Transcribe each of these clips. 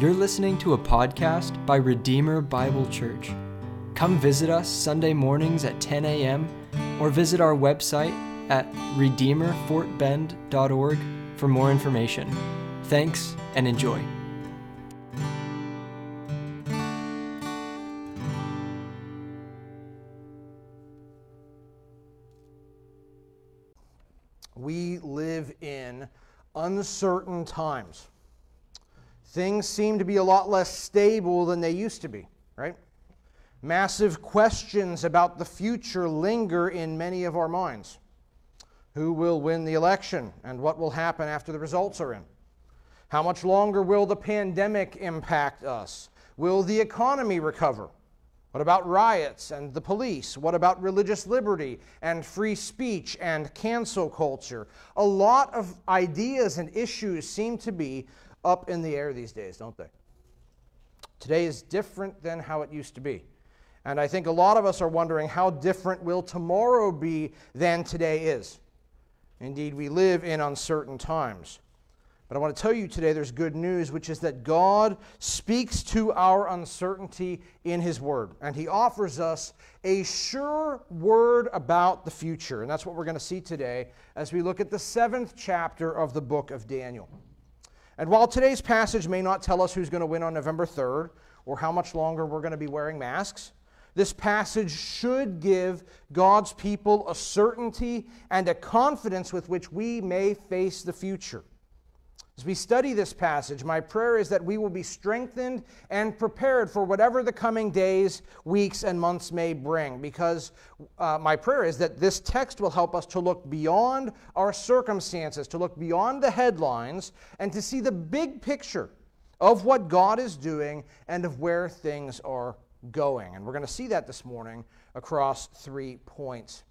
You're listening to a podcast by Redeemer Bible Church. Come visit us Sunday mornings at 10 a.m. or visit our website at redeemerfortbend.org for more information. Thanks and enjoy. We live in uncertain times. Things seem to be a lot less stable than they used to be, right? Massive questions about the future linger in many of our minds. Who will win the election and what will happen after the results are in? How much longer will the pandemic impact us? Will the economy recover? What about riots and the police? What about religious liberty and free speech and cancel culture? A lot of ideas and issues seem to be up in the air these days, don't they? Today is different than how it used to be. And I think a lot of us are wondering how different will tomorrow be than today is. Indeed, we live in uncertain times. But I want to tell you today there's good news, which is that God speaks to our uncertainty in His Word. And He offers us a sure word about the future. And that's what we're going to see today as we look at the seventh chapter of the book of Daniel. And while today's passage may not tell us who's going to win on November 3rd or how much longer we're going to be wearing masks, this passage should give God's people a certainty and a confidence with which we may face the future. As we study this passage, my prayer is that we will be strengthened and prepared for whatever the coming days, weeks, and months may bring. Because uh, my prayer is that this text will help us to look beyond our circumstances, to look beyond the headlines, and to see the big picture of what God is doing and of where things are going. And we're going to see that this morning across three points.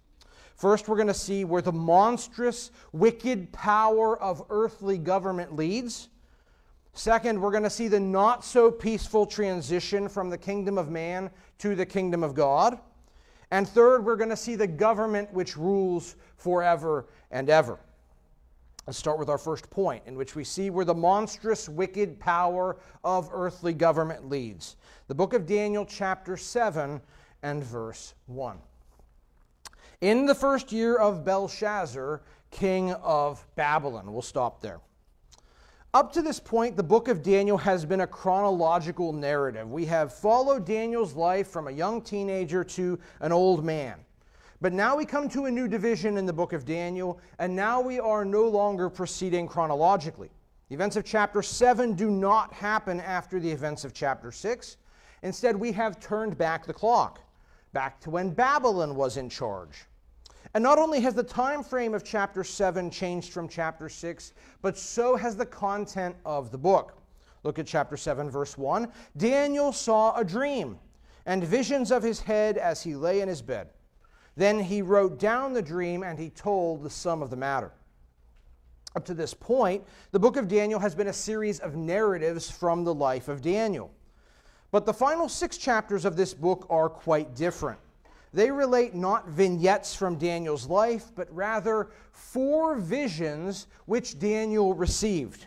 First, we're going to see where the monstrous, wicked power of earthly government leads. Second, we're going to see the not so peaceful transition from the kingdom of man to the kingdom of God. And third, we're going to see the government which rules forever and ever. Let's start with our first point, in which we see where the monstrous, wicked power of earthly government leads. The book of Daniel, chapter 7, and verse 1 in the first year of Belshazzar, king of Babylon. We'll stop there. Up to this point, the book of Daniel has been a chronological narrative. We have followed Daniel's life from a young teenager to an old man. But now we come to a new division in the book of Daniel, and now we are no longer proceeding chronologically. The events of chapter 7 do not happen after the events of chapter 6. Instead, we have turned back the clock back to when Babylon was in charge. And not only has the time frame of chapter 7 changed from chapter 6, but so has the content of the book. Look at chapter 7, verse 1. Daniel saw a dream and visions of his head as he lay in his bed. Then he wrote down the dream and he told the sum of the matter. Up to this point, the book of Daniel has been a series of narratives from the life of Daniel. But the final six chapters of this book are quite different. They relate not vignettes from Daniel's life, but rather four visions which Daniel received.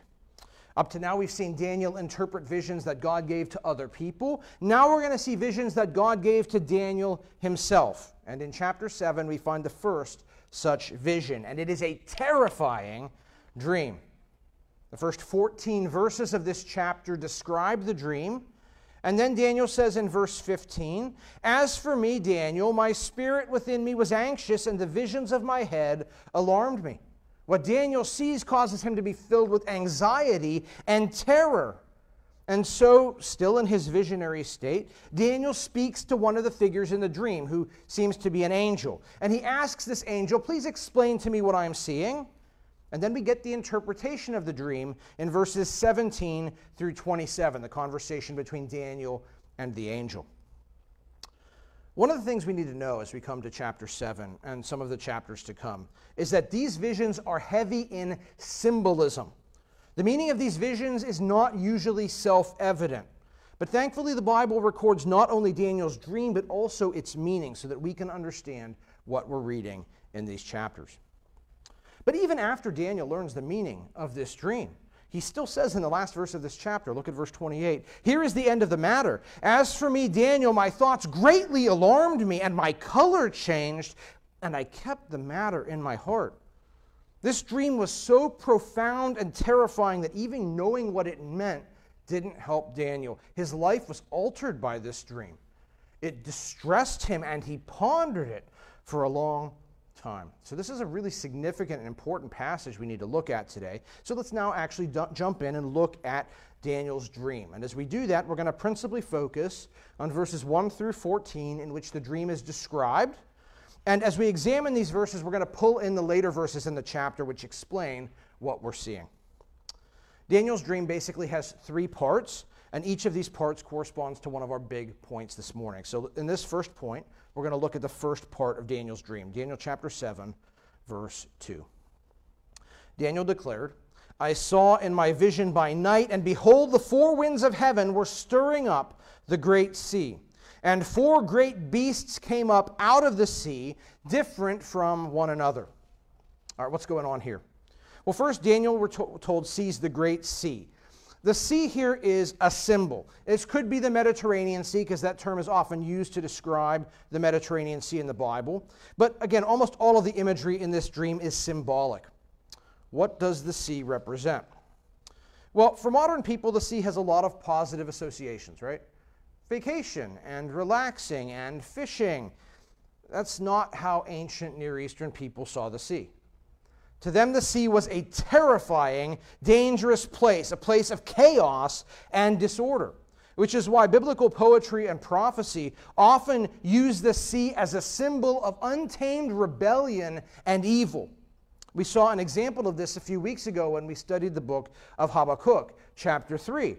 Up to now, we've seen Daniel interpret visions that God gave to other people. Now we're going to see visions that God gave to Daniel himself. And in chapter 7, we find the first such vision. And it is a terrifying dream. The first 14 verses of this chapter describe the dream. And then Daniel says in verse 15, As for me, Daniel, my spirit within me was anxious, and the visions of my head alarmed me. What Daniel sees causes him to be filled with anxiety and terror. And so, still in his visionary state, Daniel speaks to one of the figures in the dream, who seems to be an angel. And he asks this angel, Please explain to me what I am seeing. And then we get the interpretation of the dream in verses 17 through 27, the conversation between Daniel and the angel. One of the things we need to know as we come to chapter 7 and some of the chapters to come is that these visions are heavy in symbolism. The meaning of these visions is not usually self evident. But thankfully, the Bible records not only Daniel's dream, but also its meaning so that we can understand what we're reading in these chapters. But even after Daniel learns the meaning of this dream, he still says in the last verse of this chapter, look at verse 28, here is the end of the matter. As for me, Daniel, my thoughts greatly alarmed me, and my color changed, and I kept the matter in my heart. This dream was so profound and terrifying that even knowing what it meant didn't help Daniel. His life was altered by this dream. It distressed him, and he pondered it for a long time. So, this is a really significant and important passage we need to look at today. So, let's now actually d- jump in and look at Daniel's dream. And as we do that, we're going to principally focus on verses 1 through 14, in which the dream is described. And as we examine these verses, we're going to pull in the later verses in the chapter which explain what we're seeing. Daniel's dream basically has three parts, and each of these parts corresponds to one of our big points this morning. So, in this first point, we're going to look at the first part of Daniel's dream, Daniel chapter 7, verse 2. Daniel declared, I saw in my vision by night, and behold, the four winds of heaven were stirring up the great sea. And four great beasts came up out of the sea, different from one another. All right, what's going on here? Well, first, Daniel, we're to- told, sees the great sea. The sea here is a symbol. This could be the Mediterranean Sea because that term is often used to describe the Mediterranean Sea in the Bible. But again, almost all of the imagery in this dream is symbolic. What does the sea represent? Well, for modern people, the sea has a lot of positive associations, right? Vacation and relaxing and fishing. That's not how ancient Near Eastern people saw the sea. To them, the sea was a terrifying, dangerous place, a place of chaos and disorder, which is why biblical poetry and prophecy often use the sea as a symbol of untamed rebellion and evil. We saw an example of this a few weeks ago when we studied the book of Habakkuk, chapter 3.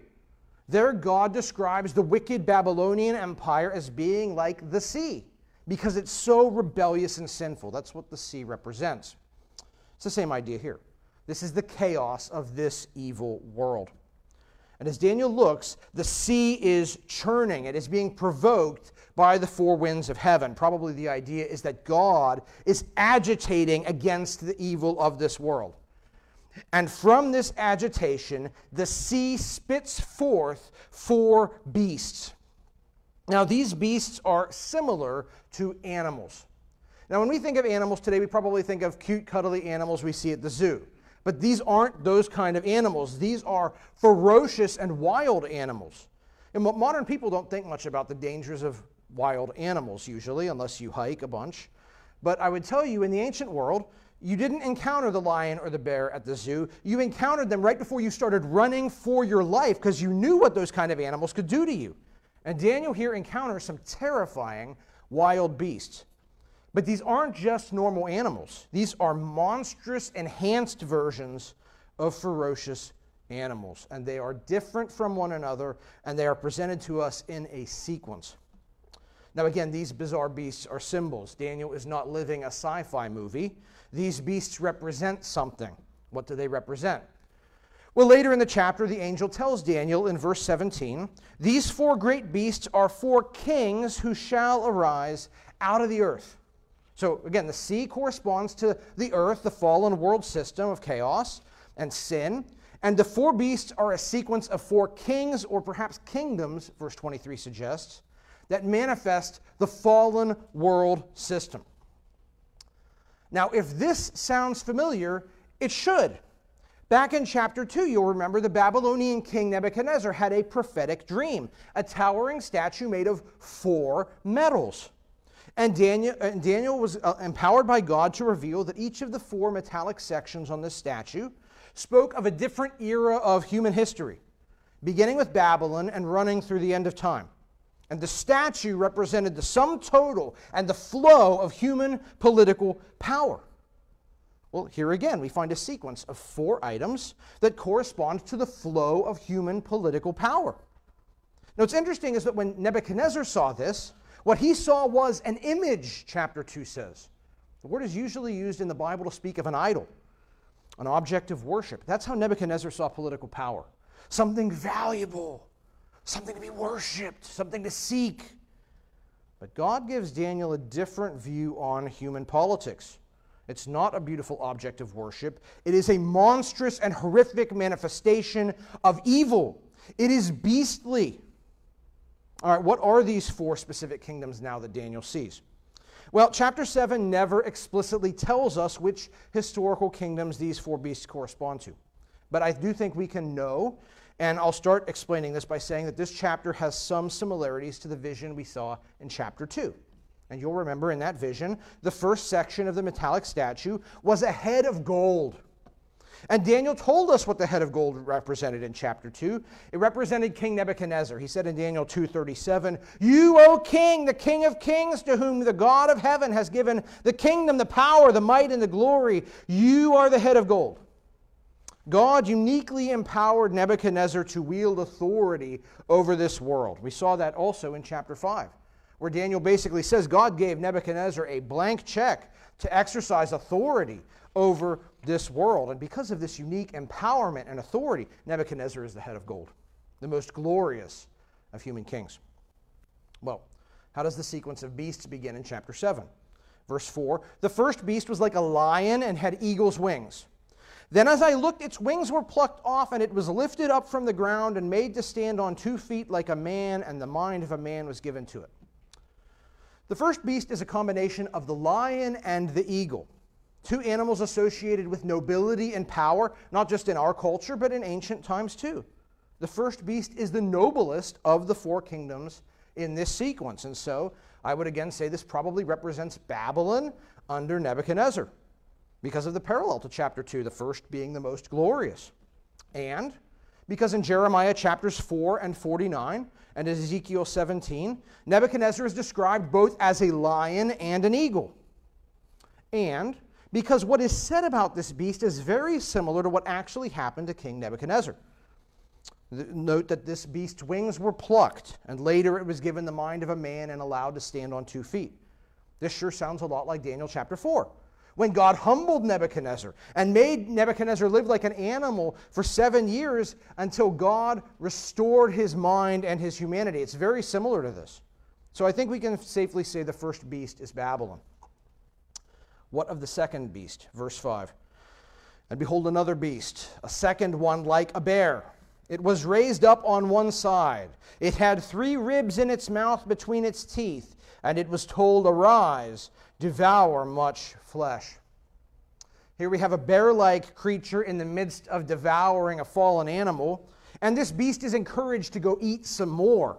There, God describes the wicked Babylonian Empire as being like the sea because it's so rebellious and sinful. That's what the sea represents. It's the same idea here. This is the chaos of this evil world. And as Daniel looks, the sea is churning. It is being provoked by the four winds of heaven. Probably the idea is that God is agitating against the evil of this world. And from this agitation, the sea spits forth four beasts. Now, these beasts are similar to animals. Now, when we think of animals today, we probably think of cute, cuddly animals we see at the zoo. But these aren't those kind of animals. These are ferocious and wild animals. And modern people don't think much about the dangers of wild animals usually, unless you hike a bunch. But I would tell you, in the ancient world, you didn't encounter the lion or the bear at the zoo. You encountered them right before you started running for your life because you knew what those kind of animals could do to you. And Daniel here encounters some terrifying wild beasts. But these aren't just normal animals, these are monstrous, enhanced versions of ferocious animals. And they are different from one another, and they are presented to us in a sequence. Now, again, these bizarre beasts are symbols. Daniel is not living a sci fi movie. These beasts represent something. What do they represent? Well, later in the chapter, the angel tells Daniel in verse 17 These four great beasts are four kings who shall arise out of the earth. So again, the sea corresponds to the earth, the fallen world system of chaos and sin. And the four beasts are a sequence of four kings or perhaps kingdoms, verse 23 suggests, that manifest the fallen world system. Now, if this sounds familiar, it should. Back in chapter 2, you'll remember the Babylonian king Nebuchadnezzar had a prophetic dream, a towering statue made of four metals. And Daniel, and Daniel was uh, empowered by God to reveal that each of the four metallic sections on this statue spoke of a different era of human history, beginning with Babylon and running through the end of time. And the statue represented the sum total and the flow of human political power. Well, here again, we find a sequence of four items that correspond to the flow of human political power. Now, what's interesting is that when Nebuchadnezzar saw this, what he saw was an image, chapter 2 says. The word is usually used in the Bible to speak of an idol, an object of worship. That's how Nebuchadnezzar saw political power something valuable, something to be worshiped, something to seek. But God gives Daniel a different view on human politics. It's not a beautiful object of worship. It is a monstrous and horrific manifestation of evil. It is beastly. All right, what are these four specific kingdoms now that Daniel sees? Well, chapter 7 never explicitly tells us which historical kingdoms these four beasts correspond to. But I do think we can know, and I'll start explaining this by saying that this chapter has some similarities to the vision we saw in chapter 2. And you'll remember in that vision, the first section of the metallic statue was a head of gold. And Daniel told us what the head of gold represented in chapter 2. It represented King Nebuchadnezzar. He said in Daniel 2:37, "You, O king, the king of kings, to whom the God of heaven has given the kingdom, the power, the might and the glory, you are the head of gold." God uniquely empowered Nebuchadnezzar to wield authority over this world. We saw that also in chapter 5 where Daniel basically says God gave Nebuchadnezzar a blank check to exercise authority over this world. And because of this unique empowerment and authority, Nebuchadnezzar is the head of gold, the most glorious of human kings. Well, how does the sequence of beasts begin in chapter 7? Verse 4 The first beast was like a lion and had eagle's wings. Then, as I looked, its wings were plucked off, and it was lifted up from the ground and made to stand on two feet like a man, and the mind of a man was given to it. The first beast is a combination of the lion and the eagle, two animals associated with nobility and power, not just in our culture, but in ancient times too. The first beast is the noblest of the four kingdoms in this sequence. And so I would again say this probably represents Babylon under Nebuchadnezzar because of the parallel to chapter 2, the first being the most glorious. And because in Jeremiah chapters 4 and 49 and Ezekiel 17, Nebuchadnezzar is described both as a lion and an eagle. And because what is said about this beast is very similar to what actually happened to King Nebuchadnezzar. Note that this beast's wings were plucked, and later it was given the mind of a man and allowed to stand on two feet. This sure sounds a lot like Daniel chapter 4 when God humbled Nebuchadnezzar and made Nebuchadnezzar live like an animal for seven years until God restored his mind and his humanity. It's very similar to this. So I think we can safely say the first beast is Babylon. What of the second beast? Verse 5. And behold, another beast, a second one like a bear. It was raised up on one side. It had three ribs in its mouth between its teeth, and it was told, Arise devour much flesh. Here we have a bear like creature in the midst of devouring a fallen animal, and this beast is encouraged to go eat some more.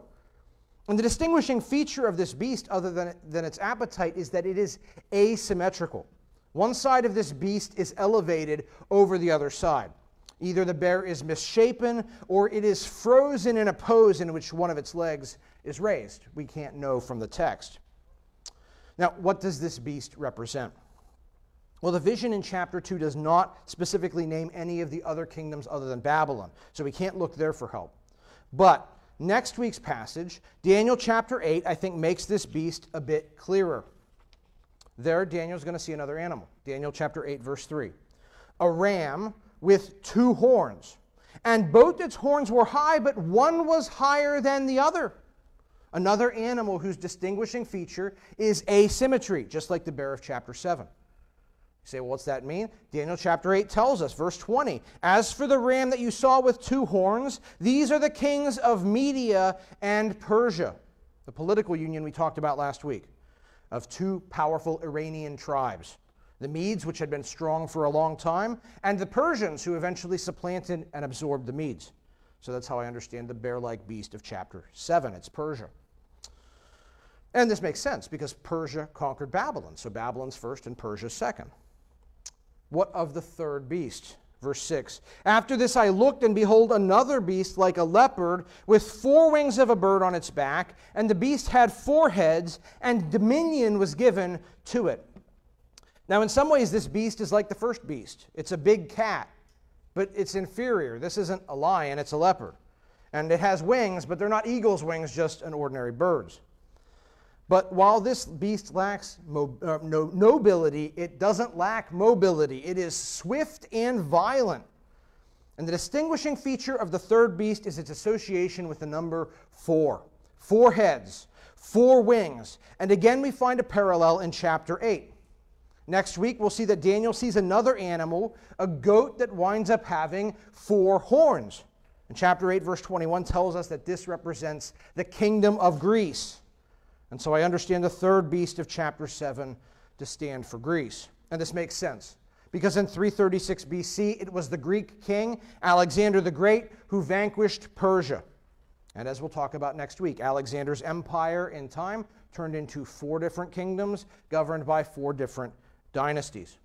And the distinguishing feature of this beast, other than, than its appetite, is that it is asymmetrical. One side of this beast is elevated over the other side. Either the bear is misshapen or it is frozen in a pose in which one of its legs is raised. We can't know from the text. Now, what does this beast represent? Well, the vision in chapter 2 does not specifically name any of the other kingdoms other than Babylon, so we can't look there for help. But next week's passage, Daniel chapter 8, I think makes this beast a bit clearer. There, Daniel's going to see another animal. Daniel chapter 8, verse 3. A ram with two horns. And both its horns were high, but one was higher than the other. Another animal whose distinguishing feature is asymmetry, just like the bear of chapter 7. Say, well, what's that mean? Daniel chapter 8 tells us, verse 20 As for the ram that you saw with two horns, these are the kings of Media and Persia, the political union we talked about last week, of two powerful Iranian tribes the Medes, which had been strong for a long time, and the Persians, who eventually supplanted and absorbed the Medes. So that's how I understand the bear like beast of chapter 7. It's Persia. And this makes sense because Persia conquered Babylon. So Babylon's first and Persia's second. What of the third beast? Verse 6 After this I looked, and behold, another beast like a leopard, with four wings of a bird on its back. And the beast had four heads, and dominion was given to it. Now, in some ways, this beast is like the first beast. It's a big cat, but it's inferior. This isn't a lion, it's a leopard. And it has wings, but they're not eagle's wings, just an ordinary bird's. But while this beast lacks mo- uh, no, nobility, it doesn't lack mobility. It is swift and violent. And the distinguishing feature of the third beast is its association with the number four four heads, four wings. And again, we find a parallel in chapter 8. Next week, we'll see that Daniel sees another animal, a goat that winds up having four horns. And chapter 8, verse 21 tells us that this represents the kingdom of Greece. And so I understand the third beast of chapter 7 to stand for Greece. And this makes sense. Because in 336 BC, it was the Greek king, Alexander the Great, who vanquished Persia. And as we'll talk about next week, Alexander's empire in time turned into four different kingdoms governed by four different dynasties.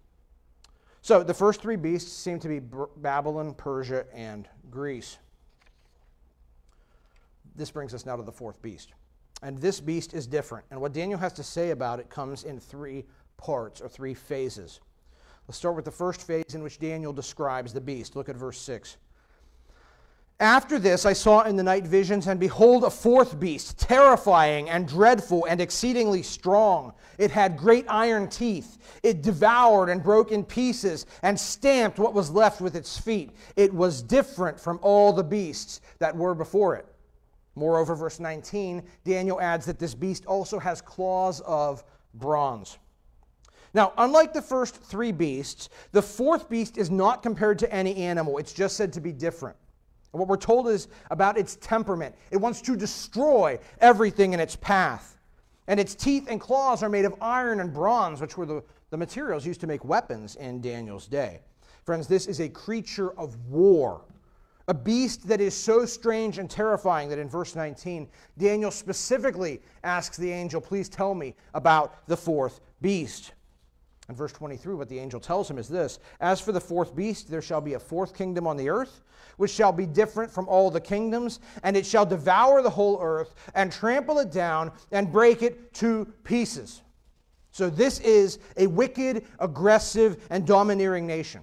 So the first three beasts seem to be Babylon, Persia, and Greece. This brings us now to the fourth beast. And this beast is different. And what Daniel has to say about it comes in three parts or three phases. Let's start with the first phase in which Daniel describes the beast. Look at verse 6. After this, I saw in the night visions, and behold, a fourth beast, terrifying and dreadful and exceedingly strong. It had great iron teeth. It devoured and broke in pieces and stamped what was left with its feet. It was different from all the beasts that were before it. Moreover, verse 19, Daniel adds that this beast also has claws of bronze. Now, unlike the first three beasts, the fourth beast is not compared to any animal, it's just said to be different. And what we're told is about its temperament. It wants to destroy everything in its path. And its teeth and claws are made of iron and bronze, which were the, the materials used to make weapons in Daniel's day. Friends, this is a creature of war, a beast that is so strange and terrifying that in verse 19, Daniel specifically asks the angel, Please tell me about the fourth beast. In verse 23, what the angel tells him is this As for the fourth beast, there shall be a fourth kingdom on the earth, which shall be different from all the kingdoms, and it shall devour the whole earth, and trample it down, and break it to pieces. So, this is a wicked, aggressive, and domineering nation.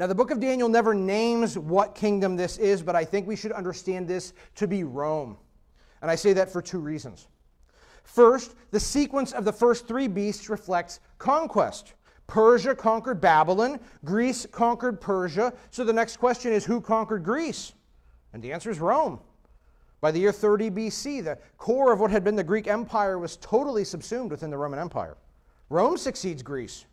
Now, the book of Daniel never names what kingdom this is, but I think we should understand this to be Rome. And I say that for two reasons. First, the sequence of the first three beasts reflects conquest. Persia conquered Babylon, Greece conquered Persia. So the next question is who conquered Greece? And the answer is Rome. By the year 30 BC, the core of what had been the Greek Empire was totally subsumed within the Roman Empire. Rome succeeds Greece.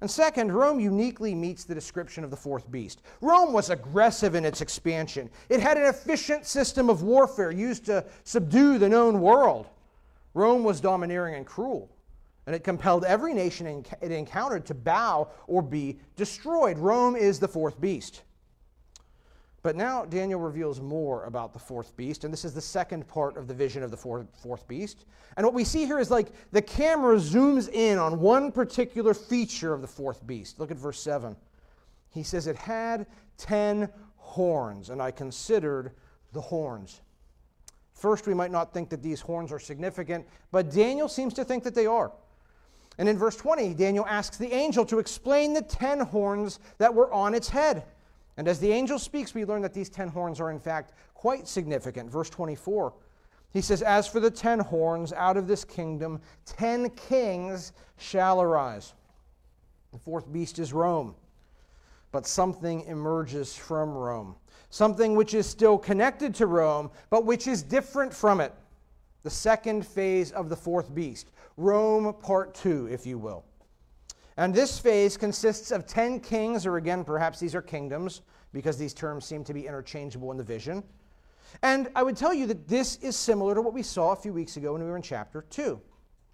And second, Rome uniquely meets the description of the fourth beast. Rome was aggressive in its expansion. It had an efficient system of warfare used to subdue the known world. Rome was domineering and cruel, and it compelled every nation it encountered to bow or be destroyed. Rome is the fourth beast. But now Daniel reveals more about the fourth beast, and this is the second part of the vision of the fourth, beast. And what we see here is like the camera zooms in on one particular feature of the fourth beast. Look at verse 7. He says, It had ten horns, and I considered the horns. First, we might not think that these horns are significant, but Daniel seems to think that they are. And in verse 20, Daniel asks the angel to explain the ten horns that were on its head. And as the angel speaks, we learn that these ten horns are in fact quite significant. Verse 24, he says, As for the ten horns, out of this kingdom, ten kings shall arise. The fourth beast is Rome, but something emerges from Rome something which is still connected to Rome, but which is different from it. The second phase of the fourth beast, Rome part two, if you will. And this phase consists of 10 kings, or again, perhaps these are kingdoms, because these terms seem to be interchangeable in the vision. And I would tell you that this is similar to what we saw a few weeks ago when we were in chapter 2.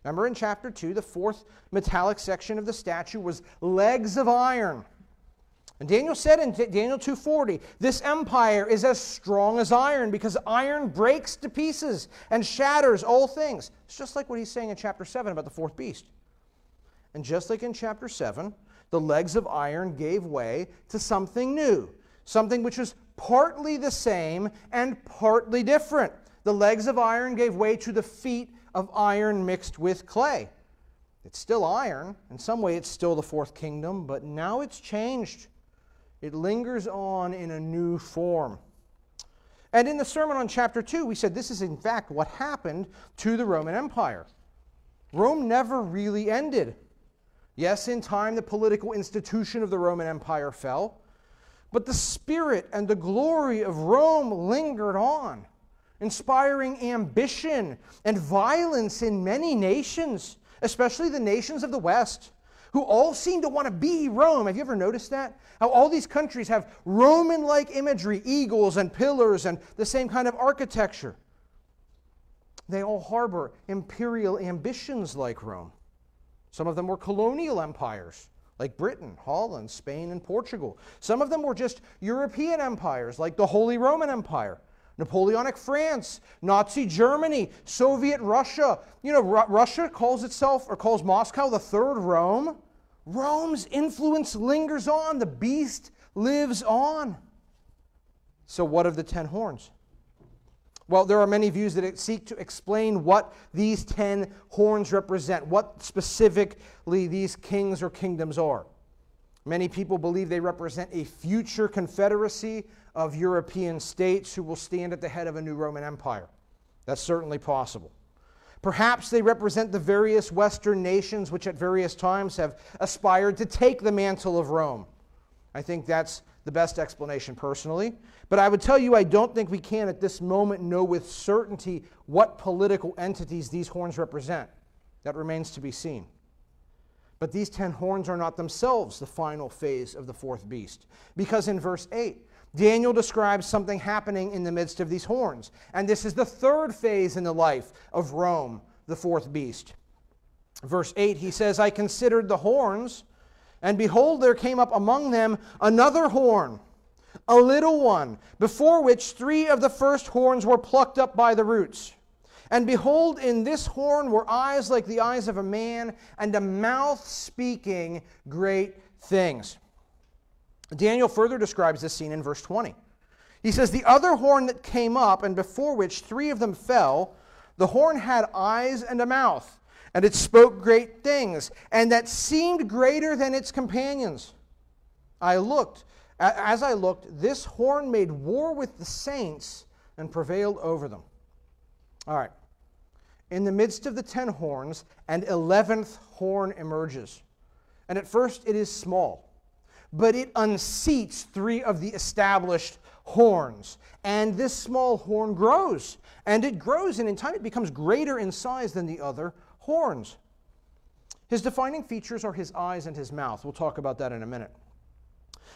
Remember in chapter 2, the fourth metallic section of the statue was legs of iron. And Daniel said in Daniel 2:40, this empire is as strong as iron because iron breaks to pieces and shatters all things. It's just like what he's saying in chapter 7 about the fourth beast. And just like in chapter 7, the legs of iron gave way to something new, something which was partly the same and partly different. The legs of iron gave way to the feet of iron mixed with clay. It's still iron. In some way, it's still the fourth kingdom, but now it's changed. It lingers on in a new form. And in the sermon on chapter 2, we said this is in fact what happened to the Roman Empire. Rome never really ended. Yes, in time, the political institution of the Roman Empire fell, but the spirit and the glory of Rome lingered on, inspiring ambition and violence in many nations especially the nations of the West, who all seem to want to be Rome. Have you ever noticed that? How all these countries have Roman like imagery, eagles and pillars and the same kind of architecture. They all harbor imperial ambitions like Rome. Some of them were colonial empires, like Britain, Holland, Spain, and Portugal. Some of them were just European empires, like the Holy Roman Empire. Napoleonic France, Nazi Germany, Soviet Russia. You know, Ru- Russia calls itself or calls Moscow the third Rome. Rome's influence lingers on, the beast lives on. So, what of the ten horns? Well, there are many views that seek to explain what these ten horns represent, what specifically these kings or kingdoms are. Many people believe they represent a future confederacy of European states who will stand at the head of a new Roman Empire. That's certainly possible. Perhaps they represent the various Western nations which at various times have aspired to take the mantle of Rome. I think that's the best explanation personally. But I would tell you, I don't think we can at this moment know with certainty what political entities these horns represent. That remains to be seen. But these ten horns are not themselves the final phase of the fourth beast. Because in verse 8, Daniel describes something happening in the midst of these horns. And this is the third phase in the life of Rome, the fourth beast. Verse 8, he says, I considered the horns, and behold, there came up among them another horn, a little one, before which three of the first horns were plucked up by the roots. And behold, in this horn were eyes like the eyes of a man, and a mouth speaking great things. Daniel further describes this scene in verse 20. He says, The other horn that came up, and before which three of them fell, the horn had eyes and a mouth, and it spoke great things, and that seemed greater than its companions. I looked, as I looked, this horn made war with the saints and prevailed over them. All right. In the midst of the ten horns, an eleventh horn emerges. And at first it is small but it unseats three of the established horns. And this small horn grows, and it grows, and in time it becomes greater in size than the other horns. His defining features are his eyes and his mouth. We'll talk about that in a minute.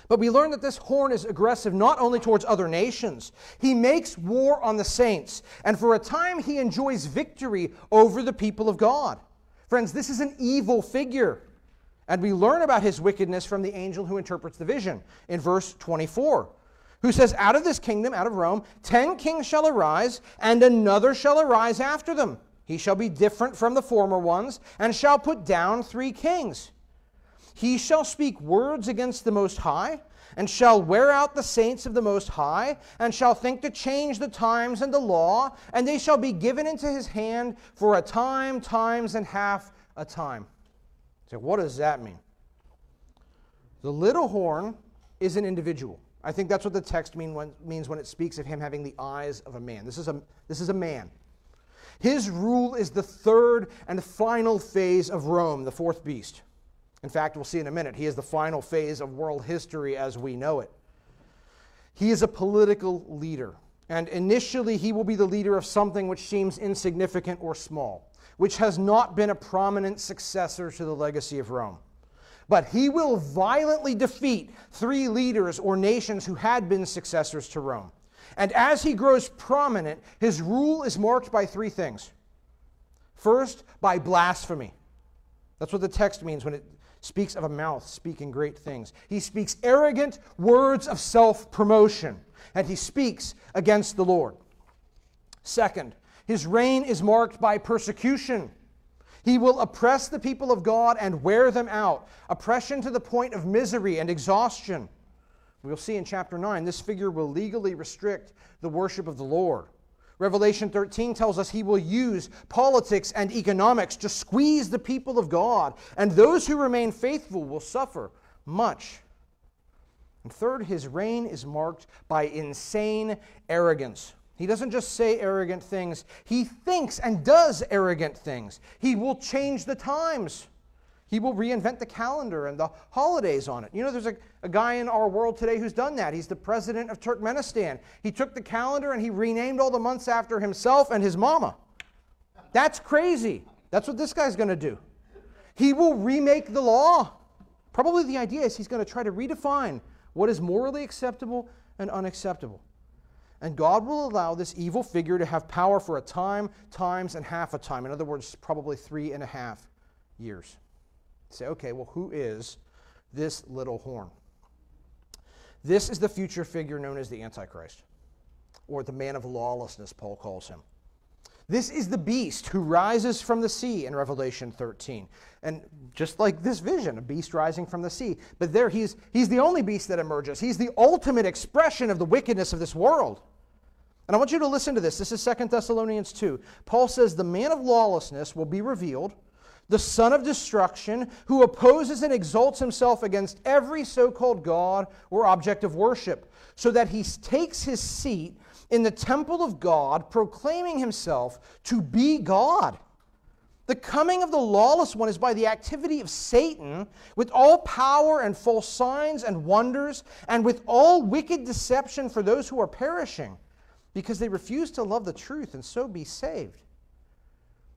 But we learn that this horn is aggressive not only towards other nations, he makes war on the saints, and for a time he enjoys victory over the people of God. Friends, this is an evil figure. And we learn about his wickedness from the angel who interprets the vision in verse 24, who says, Out of this kingdom, out of Rome, ten kings shall arise, and another shall arise after them. He shall be different from the former ones, and shall put down three kings. He shall speak words against the Most High, and shall wear out the saints of the Most High, and shall think to change the times and the law, and they shall be given into his hand for a time, times, and half a time. So, what does that mean? The little horn is an individual. I think that's what the text mean when, means when it speaks of him having the eyes of a man. This is a, this is a man. His rule is the third and final phase of Rome, the fourth beast. In fact, we'll see in a minute, he is the final phase of world history as we know it. He is a political leader, and initially he will be the leader of something which seems insignificant or small which has not been a prominent successor to the legacy of Rome. But he will violently defeat three leaders or nations who had been successors to Rome. And as he grows prominent, his rule is marked by three things. First, by blasphemy. That's what the text means when it speaks of a mouth speaking great things. He speaks arrogant words of self promotion, and he speaks against the Lord. Second, his reign is marked by persecution. He will oppress the people of God and wear them out, oppression to the point of misery and exhaustion. We'll see in chapter 9, this figure will legally restrict the worship of the Lord. Revelation 13 tells us he will use politics and economics to squeeze the people of God, and those who remain faithful will suffer much. And third, his reign is marked by insane arrogance. He doesn't just say arrogant things, he thinks and does arrogant things. He will change the times. He will reinvent the calendar and the holidays on it. You know, there's a, a guy in our world today who's done that. He's the president of Turkmenistan. He took the calendar and he renamed all the months after himself and his mama. That's crazy. That's what this guy's going to do. He will remake the law. Probably the idea is he's going to try to redefine what is morally acceptable and unacceptable. And God will allow this evil figure to have power for a time, times, and half a time. In other words, probably three and a half years. Say, okay, well, who is this little horn? This is the future figure known as the Antichrist, or the man of lawlessness, Paul calls him. This is the beast who rises from the sea in Revelation 13. And just like this vision, a beast rising from the sea. But there he's, he's the only beast that emerges. He's the ultimate expression of the wickedness of this world. And I want you to listen to this. This is 2 Thessalonians 2. Paul says, The man of lawlessness will be revealed, the son of destruction, who opposes and exalts himself against every so called God or object of worship, so that he takes his seat in the temple of God, proclaiming himself to be God. The coming of the lawless one is by the activity of Satan, with all power and false signs and wonders, and with all wicked deception for those who are perishing, because they refuse to love the truth and so be saved.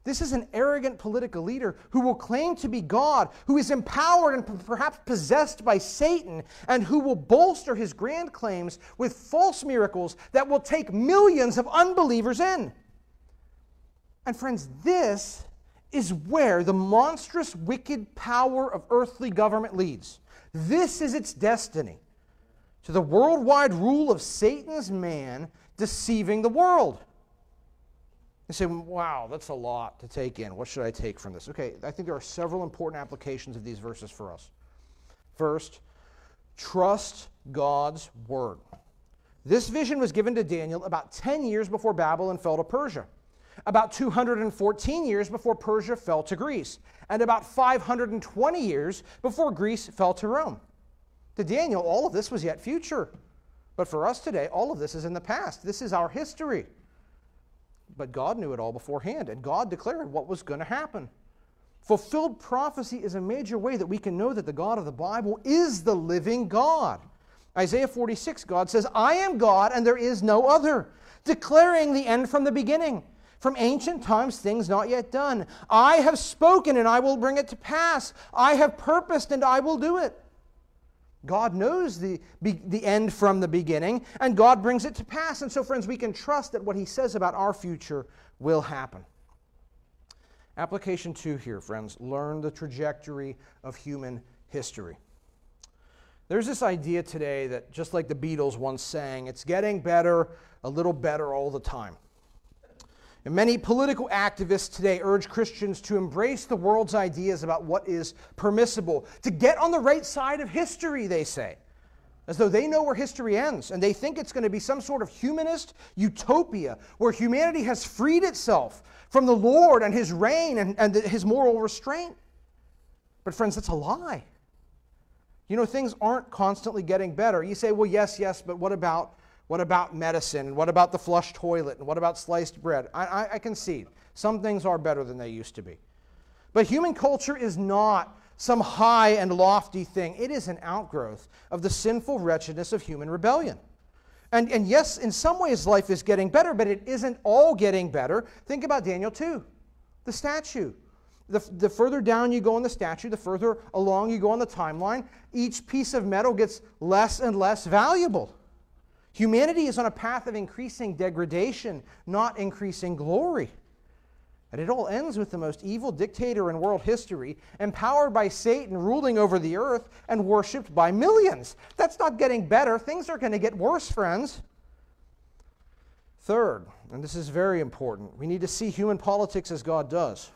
This is an arrogant political leader who will claim to be God, who is empowered and perhaps possessed by Satan, and who will bolster his grand claims with false miracles that will take millions of unbelievers in. And, friends, this is where the monstrous, wicked power of earthly government leads. This is its destiny to the worldwide rule of Satan's man deceiving the world. You say, wow, that's a lot to take in. What should I take from this? Okay, I think there are several important applications of these verses for us. First, trust God's word. This vision was given to Daniel about 10 years before Babylon fell to Persia, about 214 years before Persia fell to Greece, and about 520 years before Greece fell to Rome. To Daniel, all of this was yet future. But for us today, all of this is in the past. This is our history. But God knew it all beforehand, and God declared what was going to happen. Fulfilled prophecy is a major way that we can know that the God of the Bible is the living God. Isaiah 46, God says, I am God and there is no other, declaring the end from the beginning. From ancient times, things not yet done. I have spoken and I will bring it to pass. I have purposed and I will do it. God knows the, the end from the beginning, and God brings it to pass. And so, friends, we can trust that what He says about our future will happen. Application two here, friends learn the trajectory of human history. There's this idea today that, just like the Beatles once sang, it's getting better, a little better all the time. And many political activists today urge Christians to embrace the world's ideas about what is permissible, to get on the right side of history, they say, as though they know where history ends. And they think it's going to be some sort of humanist utopia where humanity has freed itself from the Lord and his reign and, and his moral restraint. But, friends, that's a lie. You know, things aren't constantly getting better. You say, well, yes, yes, but what about what about medicine? And what about the flush toilet? And what about sliced bread? I, I, I concede. Some things are better than they used to be. But human culture is not some high and lofty thing, it is an outgrowth of the sinful wretchedness of human rebellion. And, and yes, in some ways life is getting better, but it isn't all getting better. Think about Daniel 2, the statue. The, the further down you go in the statue, the further along you go on the timeline, each piece of metal gets less and less valuable. Humanity is on a path of increasing degradation, not increasing glory. And it all ends with the most evil dictator in world history, empowered by Satan, ruling over the earth and worshiped by millions. That's not getting better. Things are going to get worse, friends. Third, and this is very important, we need to see human politics as God does.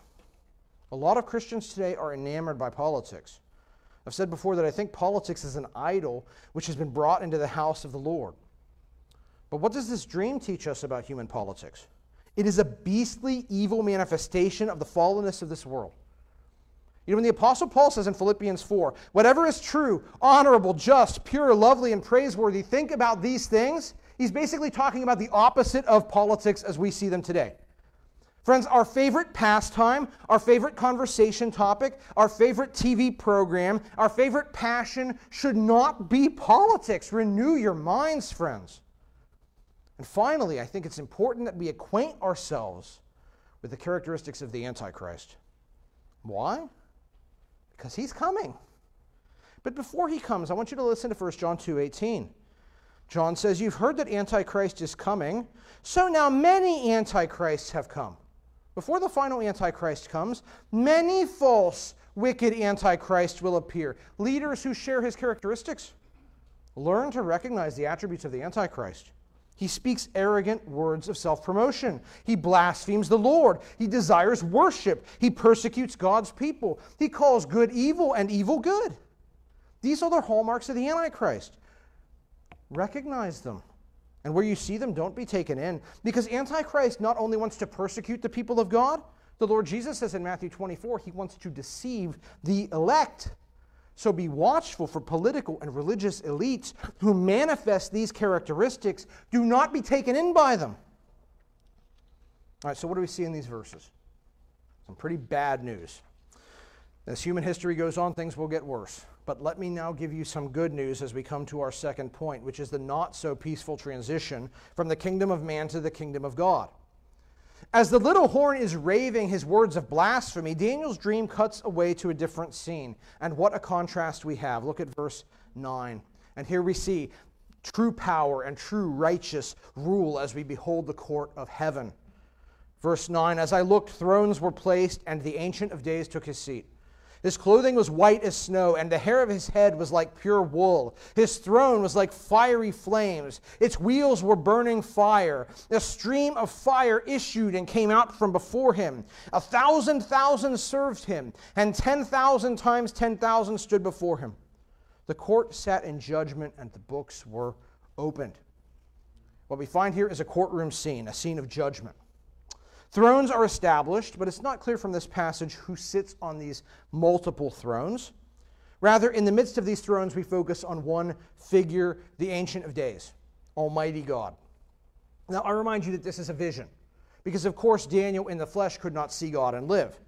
A lot of Christians today are enamored by politics. I've said before that I think politics is an idol which has been brought into the house of the Lord. But what does this dream teach us about human politics? It is a beastly, evil manifestation of the fallenness of this world. You know, when the Apostle Paul says in Philippians 4, whatever is true, honorable, just, pure, lovely, and praiseworthy, think about these things, he's basically talking about the opposite of politics as we see them today. Friends, our favorite pastime, our favorite conversation topic, our favorite TV program, our favorite passion should not be politics. Renew your minds, friends. And finally, I think it's important that we acquaint ourselves with the characteristics of the Antichrist. Why? because he's coming. But before he comes, I want you to listen to 1 John 2:18. John says, You've heard that Antichrist is coming, so now many Antichrists have come. Before the final Antichrist comes, many false, wicked Antichrists will appear. Leaders who share his characteristics. Learn to recognize the attributes of the Antichrist. He speaks arrogant words of self promotion. He blasphemes the Lord. He desires worship. He persecutes God's people. He calls good evil and evil good. These are the hallmarks of the Antichrist. Recognize them. And where you see them, don't be taken in. Because Antichrist not only wants to persecute the people of God, the Lord Jesus says in Matthew 24, he wants to deceive the elect. So be watchful for political and religious elites who manifest these characteristics. Do not be taken in by them. All right, so what do we see in these verses? Some pretty bad news. As human history goes on, things will get worse. But let me now give you some good news as we come to our second point, which is the not so peaceful transition from the kingdom of man to the kingdom of God. As the little horn is raving his words of blasphemy, Daniel's dream cuts away to a different scene. And what a contrast we have. Look at verse 9. And here we see true power and true righteous rule as we behold the court of heaven. Verse 9 As I looked, thrones were placed, and the Ancient of Days took his seat. His clothing was white as snow, and the hair of his head was like pure wool. His throne was like fiery flames. Its wheels were burning fire. A stream of fire issued and came out from before him. A thousand thousand served him, and ten thousand times ten thousand stood before him. The court sat in judgment, and the books were opened. What we find here is a courtroom scene, a scene of judgment. Thrones are established, but it's not clear from this passage who sits on these multiple thrones. Rather, in the midst of these thrones, we focus on one figure, the Ancient of Days, Almighty God. Now, I remind you that this is a vision, because of course, Daniel in the flesh could not see God and live.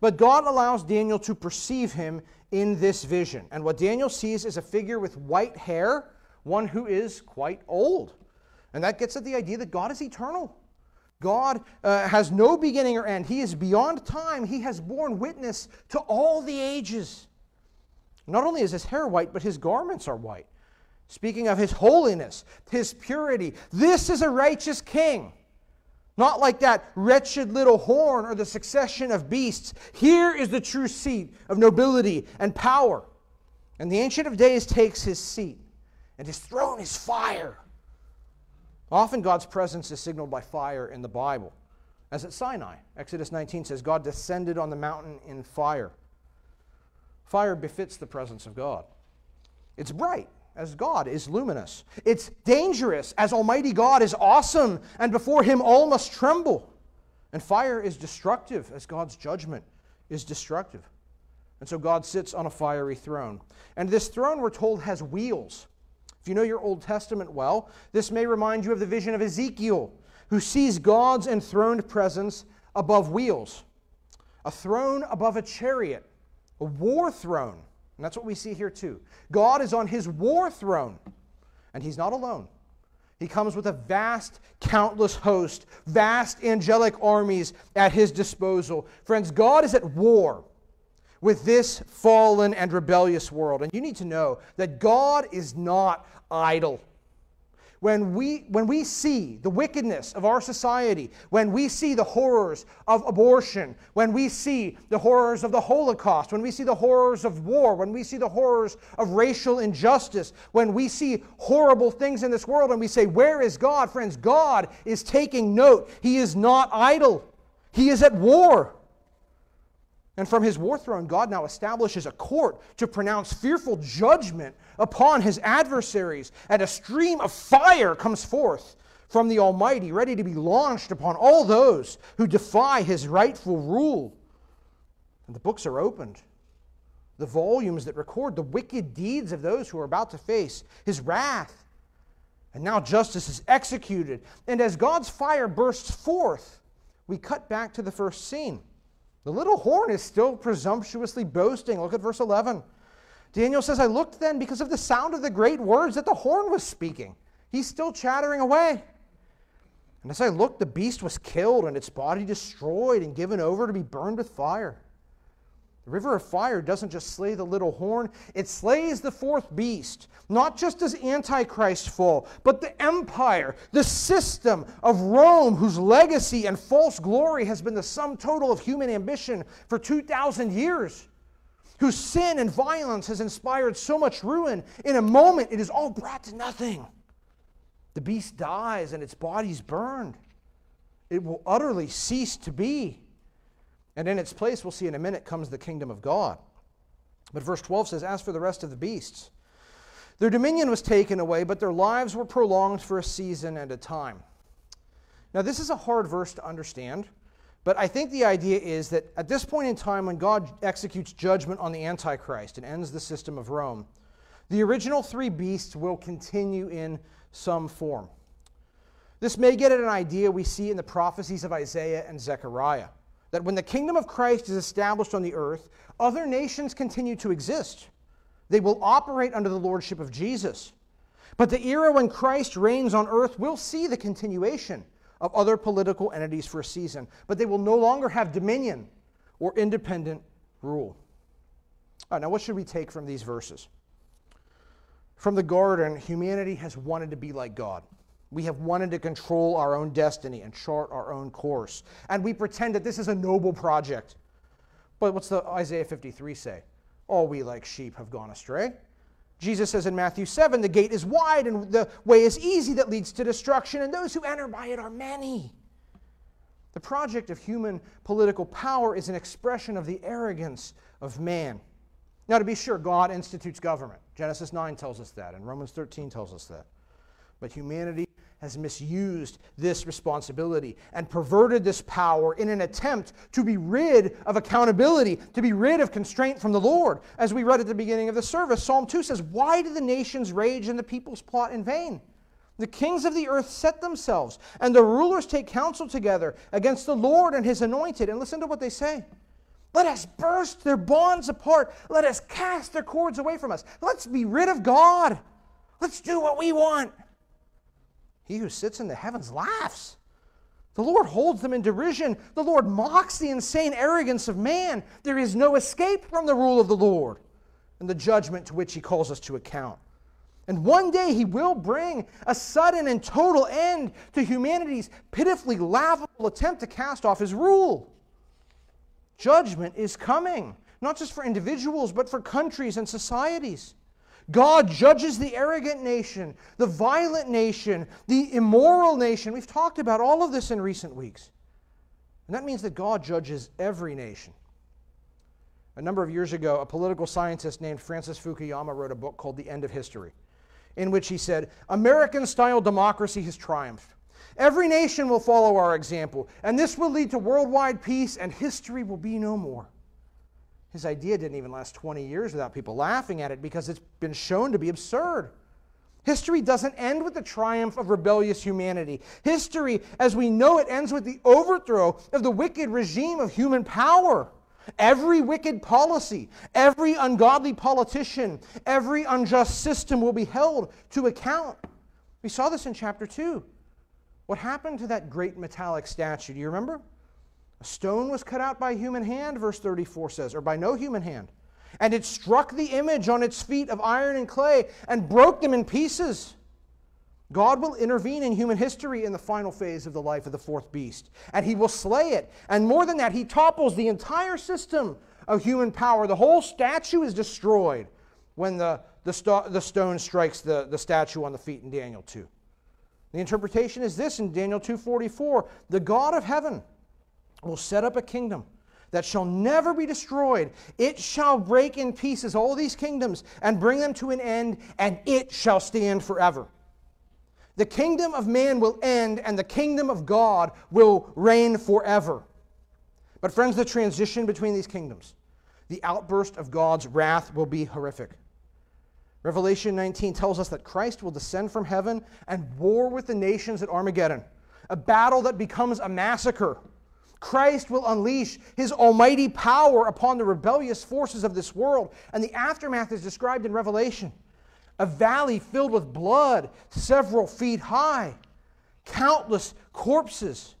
But God allows Daniel to perceive him in this vision. And what Daniel sees is a figure with white hair, one who is quite old. And that gets at the idea that God is eternal. God uh, has no beginning or end. He is beyond time. He has borne witness to all the ages. Not only is his hair white, but his garments are white. Speaking of his holiness, his purity, this is a righteous king. Not like that wretched little horn or the succession of beasts. Here is the true seat of nobility and power. And the Ancient of Days takes his seat, and his throne is fire. Often God's presence is signaled by fire in the Bible. As at Sinai, Exodus 19 says, God descended on the mountain in fire. Fire befits the presence of God. It's bright, as God is luminous. It's dangerous, as Almighty God is awesome, and before Him all must tremble. And fire is destructive, as God's judgment is destructive. And so God sits on a fiery throne. And this throne, we're told, has wheels. If you know your Old Testament well, this may remind you of the vision of Ezekiel, who sees God's enthroned presence above wheels, a throne above a chariot, a war throne. And that's what we see here too. God is on his war throne, and he's not alone. He comes with a vast, countless host, vast angelic armies at his disposal. Friends, God is at war with this fallen and rebellious world. And you need to know that God is not idle. When we, when we see the wickedness of our society, when we see the horrors of abortion, when we see the horrors of the Holocaust, when we see the horrors of war, when we see the horrors of racial injustice, when we see horrible things in this world and we say, Where is God? Friends, God is taking note. He is not idle, He is at war. And from his war throne, God now establishes a court to pronounce fearful judgment upon his adversaries. And a stream of fire comes forth from the Almighty, ready to be launched upon all those who defy his rightful rule. And the books are opened. The volumes that record the wicked deeds of those who are about to face his wrath. And now justice is executed. And as God's fire bursts forth, we cut back to the first scene. The little horn is still presumptuously boasting. Look at verse 11. Daniel says, I looked then because of the sound of the great words that the horn was speaking. He's still chattering away. And as I looked, the beast was killed and its body destroyed and given over to be burned with fire. The river of fire doesn't just slay the little horn, it slays the fourth beast. Not just does Antichrist fall, but the empire, the system of Rome, whose legacy and false glory has been the sum total of human ambition for 2,000 years, whose sin and violence has inspired so much ruin. In a moment, it is all brought to nothing. The beast dies and its body's burned. It will utterly cease to be. And in its place, we'll see in a minute, comes the kingdom of God. But verse 12 says, As for the rest of the beasts, their dominion was taken away, but their lives were prolonged for a season and a time. Now, this is a hard verse to understand, but I think the idea is that at this point in time, when God executes judgment on the Antichrist and ends the system of Rome, the original three beasts will continue in some form. This may get at an idea we see in the prophecies of Isaiah and Zechariah that when the kingdom of Christ is established on the earth, other nations continue to exist. They will operate under the lordship of Jesus. But the era when Christ reigns on earth will see the continuation of other political entities for a season, but they will no longer have dominion or independent rule. Right, now, what should we take from these verses? From the garden, humanity has wanted to be like God. We have wanted to control our own destiny and chart our own course. And we pretend that this is a noble project. But what's the Isaiah 53 say? All we like sheep have gone astray. Jesus says in Matthew 7 the gate is wide and the way is easy that leads to destruction, and those who enter by it are many. The project of human political power is an expression of the arrogance of man. Now, to be sure, God institutes government. Genesis 9 tells us that, and Romans 13 tells us that. But humanity has misused this responsibility and perverted this power in an attempt to be rid of accountability, to be rid of constraint from the Lord. As we read at the beginning of the service, Psalm 2 says, Why do the nations rage and the peoples plot in vain? The kings of the earth set themselves, and the rulers take counsel together against the Lord and his anointed. And listen to what they say. Let us burst their bonds apart. Let us cast their cords away from us. Let's be rid of God. Let's do what we want. He who sits in the heavens laughs. The Lord holds them in derision. The Lord mocks the insane arrogance of man. There is no escape from the rule of the Lord and the judgment to which he calls us to account. And one day he will bring a sudden and total end to humanity's pitifully laughable attempt to cast off his rule. Judgment is coming, not just for individuals, but for countries and societies. God judges the arrogant nation, the violent nation, the immoral nation. We've talked about all of this in recent weeks. And that means that God judges every nation. A number of years ago, a political scientist named Francis Fukuyama wrote a book called The End of History, in which he said, American style democracy has triumphed. Every nation will follow our example, and this will lead to worldwide peace, and history will be no more. His idea didn't even last 20 years without people laughing at it because it's been shown to be absurd. History doesn't end with the triumph of rebellious humanity. History, as we know it, ends with the overthrow of the wicked regime of human power. Every wicked policy, every ungodly politician, every unjust system will be held to account. We saw this in chapter 2. What happened to that great metallic statue? Do you remember? A stone was cut out by human hand, verse 34 says, or by no human hand. And it struck the image on its feet of iron and clay and broke them in pieces. God will intervene in human history in the final phase of the life of the fourth beast, and he will slay it. And more than that, he topples the entire system of human power. The whole statue is destroyed when the, the, st- the stone strikes the, the statue on the feet in Daniel 2. The interpretation is this in Daniel 2:44, the God of heaven will set up a kingdom that shall never be destroyed. It shall break in pieces all these kingdoms and bring them to an end, and it shall stand forever. The kingdom of man will end, and the kingdom of God will reign forever. But, friends, the transition between these kingdoms, the outburst of God's wrath will be horrific. Revelation 19 tells us that Christ will descend from heaven and war with the nations at Armageddon, a battle that becomes a massacre Christ will unleash his almighty power upon the rebellious forces of this world. And the aftermath is described in Revelation a valley filled with blood, several feet high, countless corpses,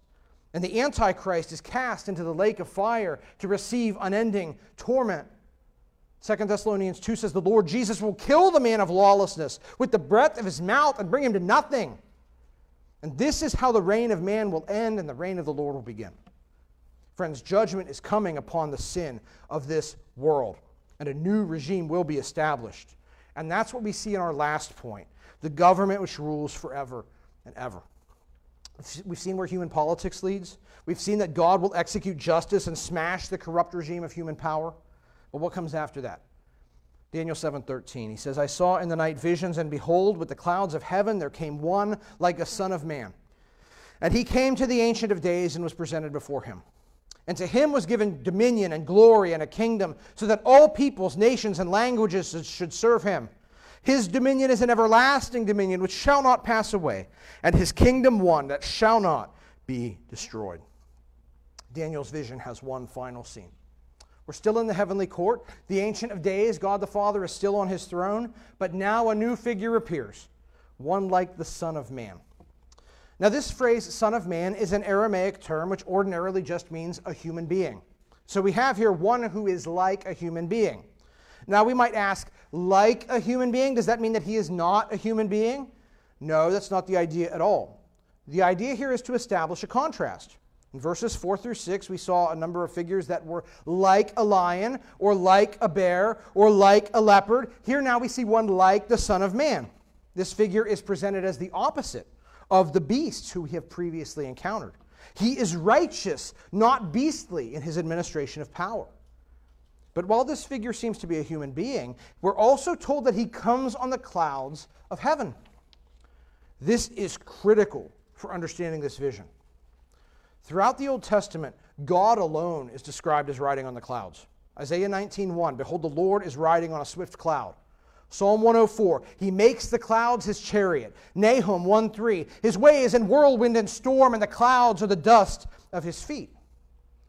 And the Antichrist is cast into the lake of fire to receive unending torment. 2 Thessalonians 2 says, The Lord Jesus will kill the man of lawlessness with the breath of his mouth and bring him to nothing. And this is how the reign of man will end and the reign of the Lord will begin. Friends, judgment is coming upon the sin of this world, and a new regime will be established. And that's what we see in our last point the government which rules forever and ever. We've seen where human politics leads. We've seen that God will execute justice and smash the corrupt regime of human power. But what comes after that? Daniel 7:13. He says, "I saw in the night visions and behold with the clouds of heaven there came one like a son of man. And he came to the ancient of days and was presented before him. And to him was given dominion and glory and a kingdom so that all peoples, nations and languages should serve him." His dominion is an everlasting dominion which shall not pass away, and his kingdom one that shall not be destroyed. Daniel's vision has one final scene. We're still in the heavenly court. The Ancient of Days, God the Father, is still on his throne, but now a new figure appears, one like the Son of Man. Now, this phrase, Son of Man, is an Aramaic term which ordinarily just means a human being. So we have here one who is like a human being. Now, we might ask, like a human being, does that mean that he is not a human being? No, that's not the idea at all. The idea here is to establish a contrast. In verses 4 through 6, we saw a number of figures that were like a lion, or like a bear, or like a leopard. Here now we see one like the Son of Man. This figure is presented as the opposite of the beasts who we have previously encountered. He is righteous, not beastly, in his administration of power. But while this figure seems to be a human being, we're also told that he comes on the clouds of heaven. This is critical for understanding this vision. Throughout the Old Testament, God alone is described as riding on the clouds. Isaiah 19:1, behold the Lord is riding on a swift cloud. Psalm 104, he makes the clouds his chariot. Nahum 1:3, his way is in whirlwind and storm and the clouds are the dust of his feet.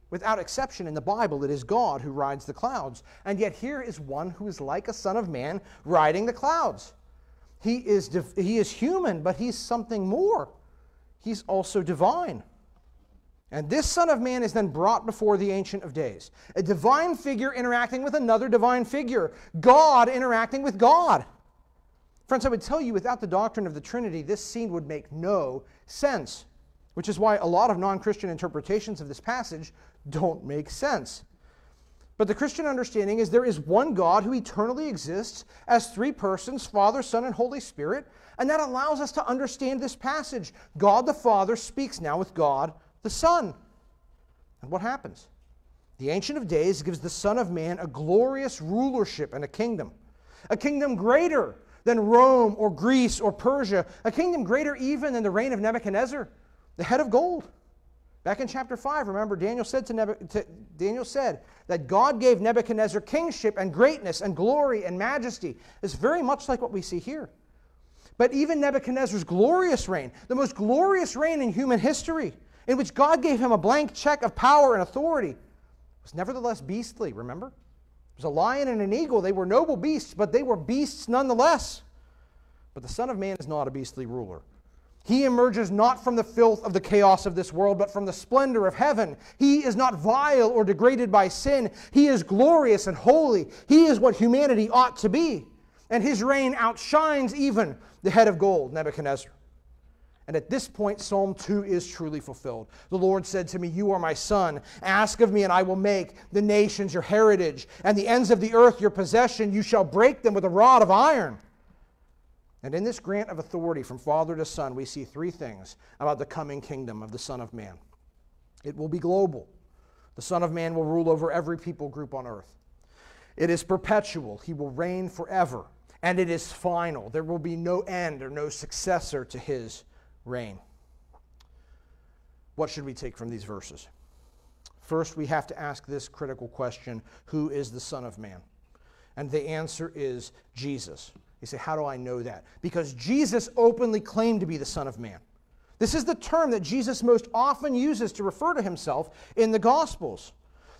Without exception in the Bible, it is God who rides the clouds. And yet here is one who is like a son of man riding the clouds. He is, he is human, but he's something more. He's also divine. And this Son of Man is then brought before the Ancient of Days. A divine figure interacting with another divine figure. God interacting with God. Friends, I would tell you without the doctrine of the Trinity, this scene would make no sense, which is why a lot of non Christian interpretations of this passage don't make sense. But the Christian understanding is there is one God who eternally exists as three persons Father, Son, and Holy Spirit. And that allows us to understand this passage. God the Father speaks now with God the Son. And what happens? The Ancient of Days gives the Son of Man a glorious rulership and a kingdom, a kingdom greater than Rome or Greece or Persia, a kingdom greater even than the reign of Nebuchadnezzar, the head of gold. Back in chapter 5, remember, Daniel said, to, to, Daniel said that God gave Nebuchadnezzar kingship and greatness and glory and majesty. It's very much like what we see here. But even Nebuchadnezzar's glorious reign, the most glorious reign in human history, in which God gave him a blank check of power and authority, was nevertheless beastly, remember? It was a lion and an eagle. They were noble beasts, but they were beasts nonetheless. But the Son of Man is not a beastly ruler. He emerges not from the filth of the chaos of this world, but from the splendor of heaven. He is not vile or degraded by sin. He is glorious and holy. He is what humanity ought to be. And his reign outshines even the head of gold, Nebuchadnezzar. And at this point, Psalm 2 is truly fulfilled. The Lord said to me, You are my son. Ask of me, and I will make the nations your heritage, and the ends of the earth your possession. You shall break them with a rod of iron. And in this grant of authority from Father to Son, we see three things about the coming kingdom of the Son of Man. It will be global. The Son of Man will rule over every people group on earth. It is perpetual. He will reign forever. And it is final. There will be no end or no successor to his reign. What should we take from these verses? First, we have to ask this critical question Who is the Son of Man? And the answer is Jesus. You say, How do I know that? Because Jesus openly claimed to be the Son of Man. This is the term that Jesus most often uses to refer to himself in the Gospels.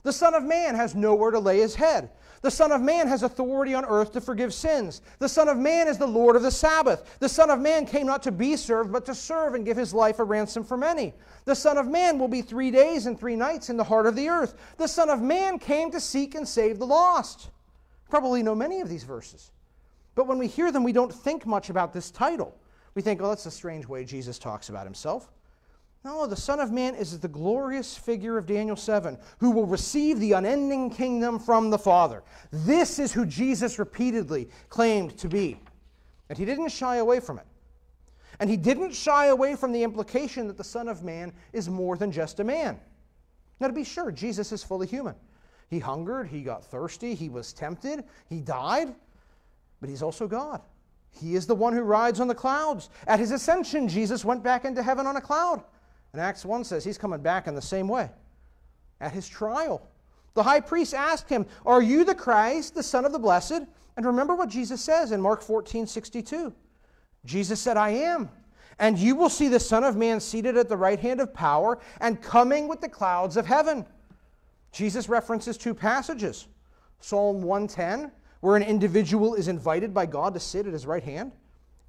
The Son of Man has nowhere to lay his head. The Son of Man has authority on earth to forgive sins. The Son of Man is the Lord of the Sabbath. The Son of Man came not to be served, but to serve and give his life a ransom for many. The Son of Man will be three days and three nights in the heart of the earth. The Son of Man came to seek and save the lost. Probably know many of these verses. But when we hear them, we don't think much about this title. We think, oh, that's a strange way Jesus talks about himself. No, the Son of Man is the glorious figure of Daniel 7, who will receive the unending kingdom from the Father. This is who Jesus repeatedly claimed to be. And he didn't shy away from it. And he didn't shy away from the implication that the Son of Man is more than just a man. Now, to be sure, Jesus is fully human. He hungered, he got thirsty, he was tempted, he died, but he's also God. He is the one who rides on the clouds. At his ascension, Jesus went back into heaven on a cloud. And Acts 1 says he's coming back in the same way at his trial. The high priest asked him, Are you the Christ, the Son of the Blessed? And remember what Jesus says in Mark 14 62. Jesus said, I am. And you will see the Son of Man seated at the right hand of power and coming with the clouds of heaven. Jesus references two passages Psalm 110, where an individual is invited by God to sit at his right hand,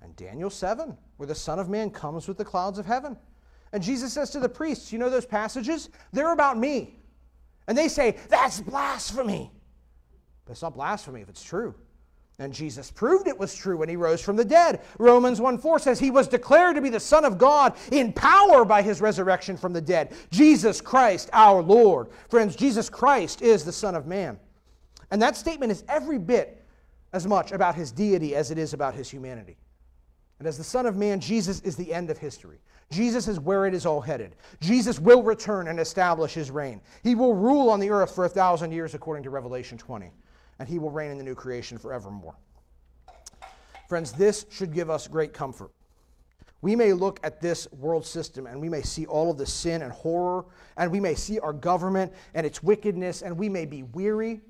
and Daniel 7, where the Son of Man comes with the clouds of heaven. And Jesus says to the priests, You know those passages? They're about me. And they say, That's blasphemy. But it's not blasphemy if it's true. And Jesus proved it was true when he rose from the dead. Romans 1 4 says he was declared to be the Son of God in power by his resurrection from the dead. Jesus Christ, our Lord. Friends, Jesus Christ is the Son of Man. And that statement is every bit as much about his deity as it is about his humanity. And as the Son of Man, Jesus is the end of history. Jesus is where it is all headed. Jesus will return and establish his reign. He will rule on the earth for a thousand years, according to Revelation 20, and he will reign in the new creation forevermore. Friends, this should give us great comfort. We may look at this world system and we may see all of the sin and horror, and we may see our government and its wickedness, and we may be weary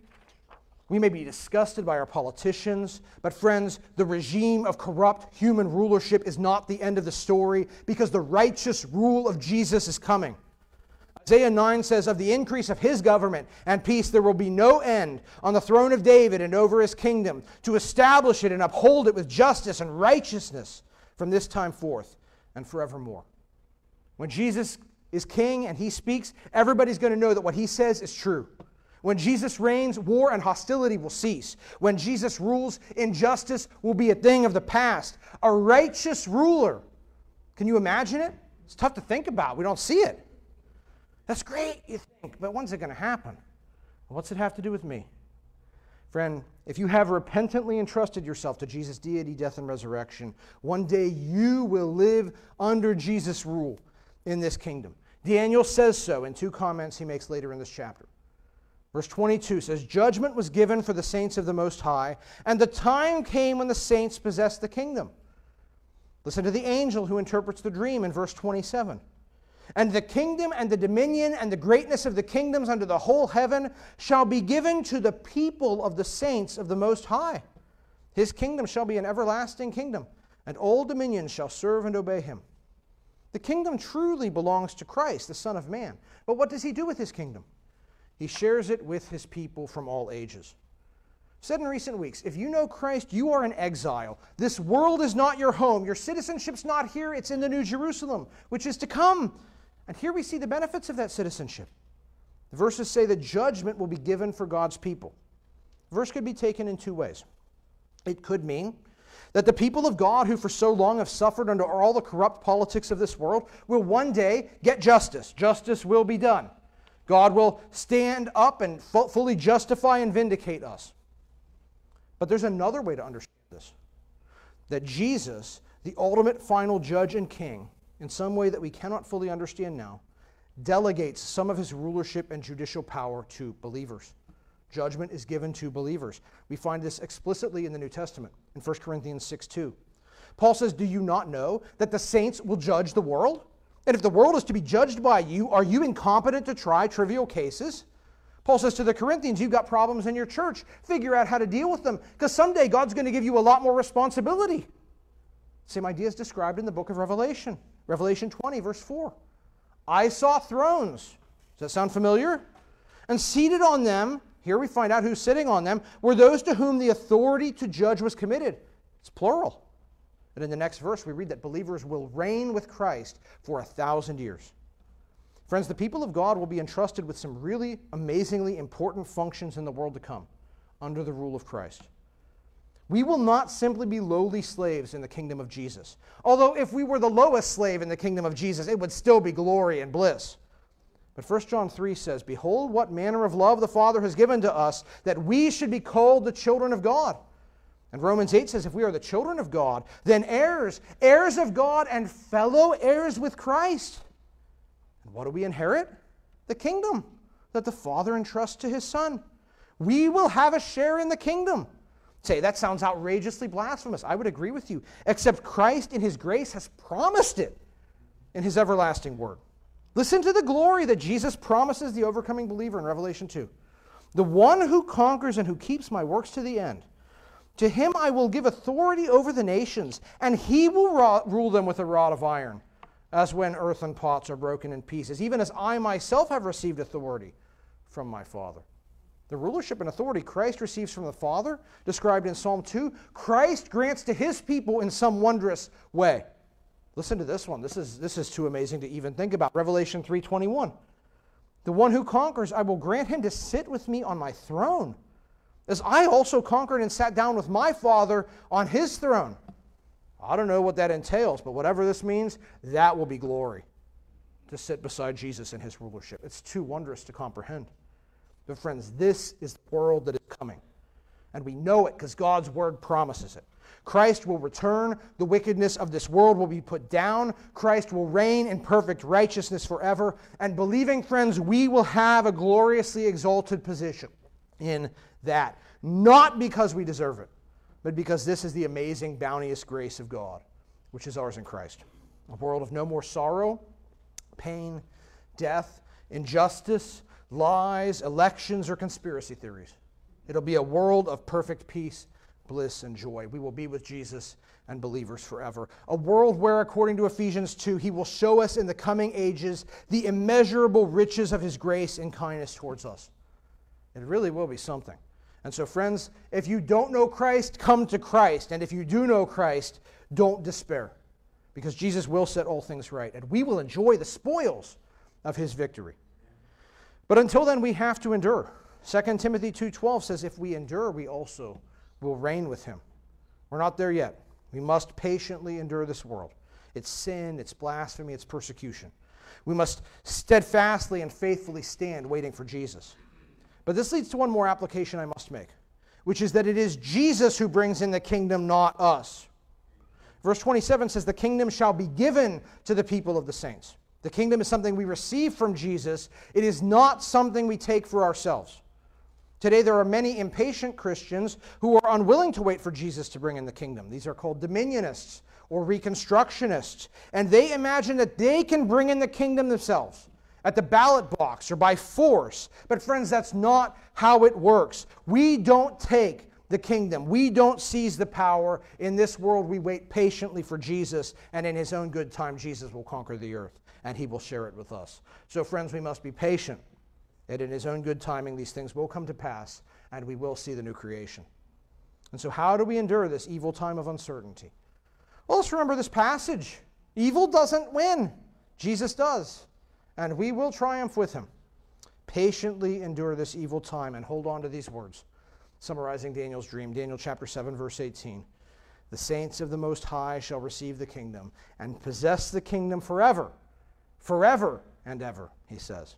we may be disgusted by our politicians, but friends, the regime of corrupt human rulership is not the end of the story because the righteous rule of Jesus is coming. Isaiah 9 says, Of the increase of his government and peace there will be no end on the throne of David and over his kingdom, to establish it and uphold it with justice and righteousness from this time forth and forevermore. When Jesus is king and he speaks, everybody's going to know that what he says is true. When Jesus reigns, war and hostility will cease. When Jesus rules, injustice will be a thing of the past. A righteous ruler. Can you imagine it? It's tough to think about. We don't see it. That's great, you think, but when's it going to happen? What's it have to do with me? Friend, if you have repentantly entrusted yourself to Jesus' deity, death, and resurrection, one day you will live under Jesus' rule in this kingdom. Daniel says so in two comments he makes later in this chapter. Verse 22 says, Judgment was given for the saints of the Most High, and the time came when the saints possessed the kingdom. Listen to the angel who interprets the dream in verse 27. And the kingdom and the dominion and the greatness of the kingdoms under the whole heaven shall be given to the people of the saints of the Most High. His kingdom shall be an everlasting kingdom, and all dominions shall serve and obey him. The kingdom truly belongs to Christ, the Son of Man. But what does he do with his kingdom? He shares it with his people from all ages. Said in recent weeks, if you know Christ, you are in exile. This world is not your home. Your citizenship's not here, it's in the New Jerusalem, which is to come. And here we see the benefits of that citizenship. The verses say that judgment will be given for God's people. The verse could be taken in two ways. It could mean that the people of God, who for so long have suffered under all the corrupt politics of this world, will one day get justice. Justice will be done. God will stand up and fully justify and vindicate us. But there's another way to understand this that Jesus, the ultimate final judge and king, in some way that we cannot fully understand now, delegates some of his rulership and judicial power to believers. Judgment is given to believers. We find this explicitly in the New Testament in 1 Corinthians 6 2. Paul says, Do you not know that the saints will judge the world? And if the world is to be judged by you, are you incompetent to try trivial cases? Paul says to the Corinthians, You've got problems in your church. Figure out how to deal with them because someday God's going to give you a lot more responsibility. Same idea is described in the book of Revelation, Revelation 20, verse 4. I saw thrones. Does that sound familiar? And seated on them, here we find out who's sitting on them, were those to whom the authority to judge was committed. It's plural. And in the next verse, we read that believers will reign with Christ for a thousand years. Friends, the people of God will be entrusted with some really amazingly important functions in the world to come under the rule of Christ. We will not simply be lowly slaves in the kingdom of Jesus. Although, if we were the lowest slave in the kingdom of Jesus, it would still be glory and bliss. But 1 John 3 says, Behold, what manner of love the Father has given to us, that we should be called the children of God. And Romans 8 says, If we are the children of God, then heirs, heirs of God, and fellow heirs with Christ. And what do we inherit? The kingdom that the Father entrusts to his Son. We will have a share in the kingdom. Say, that sounds outrageously blasphemous. I would agree with you, except Christ in his grace has promised it in his everlasting word. Listen to the glory that Jesus promises the overcoming believer in Revelation 2. The one who conquers and who keeps my works to the end, to him I will give authority over the nations, and he will rule them with a rod of iron, as when earthen pots are broken in pieces, even as I myself have received authority from my Father. The rulership and authority Christ receives from the Father, described in Psalm 2, Christ grants to his people in some wondrous way. Listen to this one. This is, this is too amazing to even think about. Revelation 3:21. The one who conquers, I will grant him to sit with me on my throne, as I also conquered and sat down with my Father on his throne. I don't know what that entails, but whatever this means, that will be glory to sit beside Jesus in his rulership. It's too wondrous to comprehend. But, friends, this is the world that is coming. And we know it because God's word promises it. Christ will return. The wickedness of this world will be put down. Christ will reign in perfect righteousness forever. And, believing friends, we will have a gloriously exalted position in that. Not because we deserve it, but because this is the amazing, bounteous grace of God, which is ours in Christ. A world of no more sorrow, pain, death, injustice, lies, elections, or conspiracy theories. It'll be a world of perfect peace, bliss, and joy. We will be with Jesus and believers forever. A world where, according to Ephesians 2, he will show us in the coming ages the immeasurable riches of his grace and kindness towards us. It really will be something. And so, friends, if you don't know Christ, come to Christ. And if you do know Christ, don't despair. Because Jesus will set all things right, and we will enjoy the spoils of his victory. But until then, we have to endure. 2 Timothy 2.12 says, if we endure, we also will reign with him. We're not there yet. We must patiently endure this world. It's sin, it's blasphemy, it's persecution. We must steadfastly and faithfully stand waiting for Jesus. But this leads to one more application I must make, which is that it is Jesus who brings in the kingdom, not us. Verse 27 says, The kingdom shall be given to the people of the saints. The kingdom is something we receive from Jesus, it is not something we take for ourselves. Today, there are many impatient Christians who are unwilling to wait for Jesus to bring in the kingdom. These are called dominionists or reconstructionists, and they imagine that they can bring in the kingdom themselves at the ballot box or by force. But, friends, that's not how it works. We don't take the kingdom, we don't seize the power. In this world, we wait patiently for Jesus, and in his own good time, Jesus will conquer the earth and he will share it with us. So, friends, we must be patient, and in his own good timing, these things will come to pass, and we will see the new creation. And so, how do we endure this evil time of uncertainty? Well, let's remember this passage. Evil doesn't win, Jesus does, and we will triumph with him. Patiently endure this evil time and hold on to these words. Summarizing Daniel's dream, Daniel chapter 7, verse 18. The saints of the Most High shall receive the kingdom and possess the kingdom forever forever and ever, he says.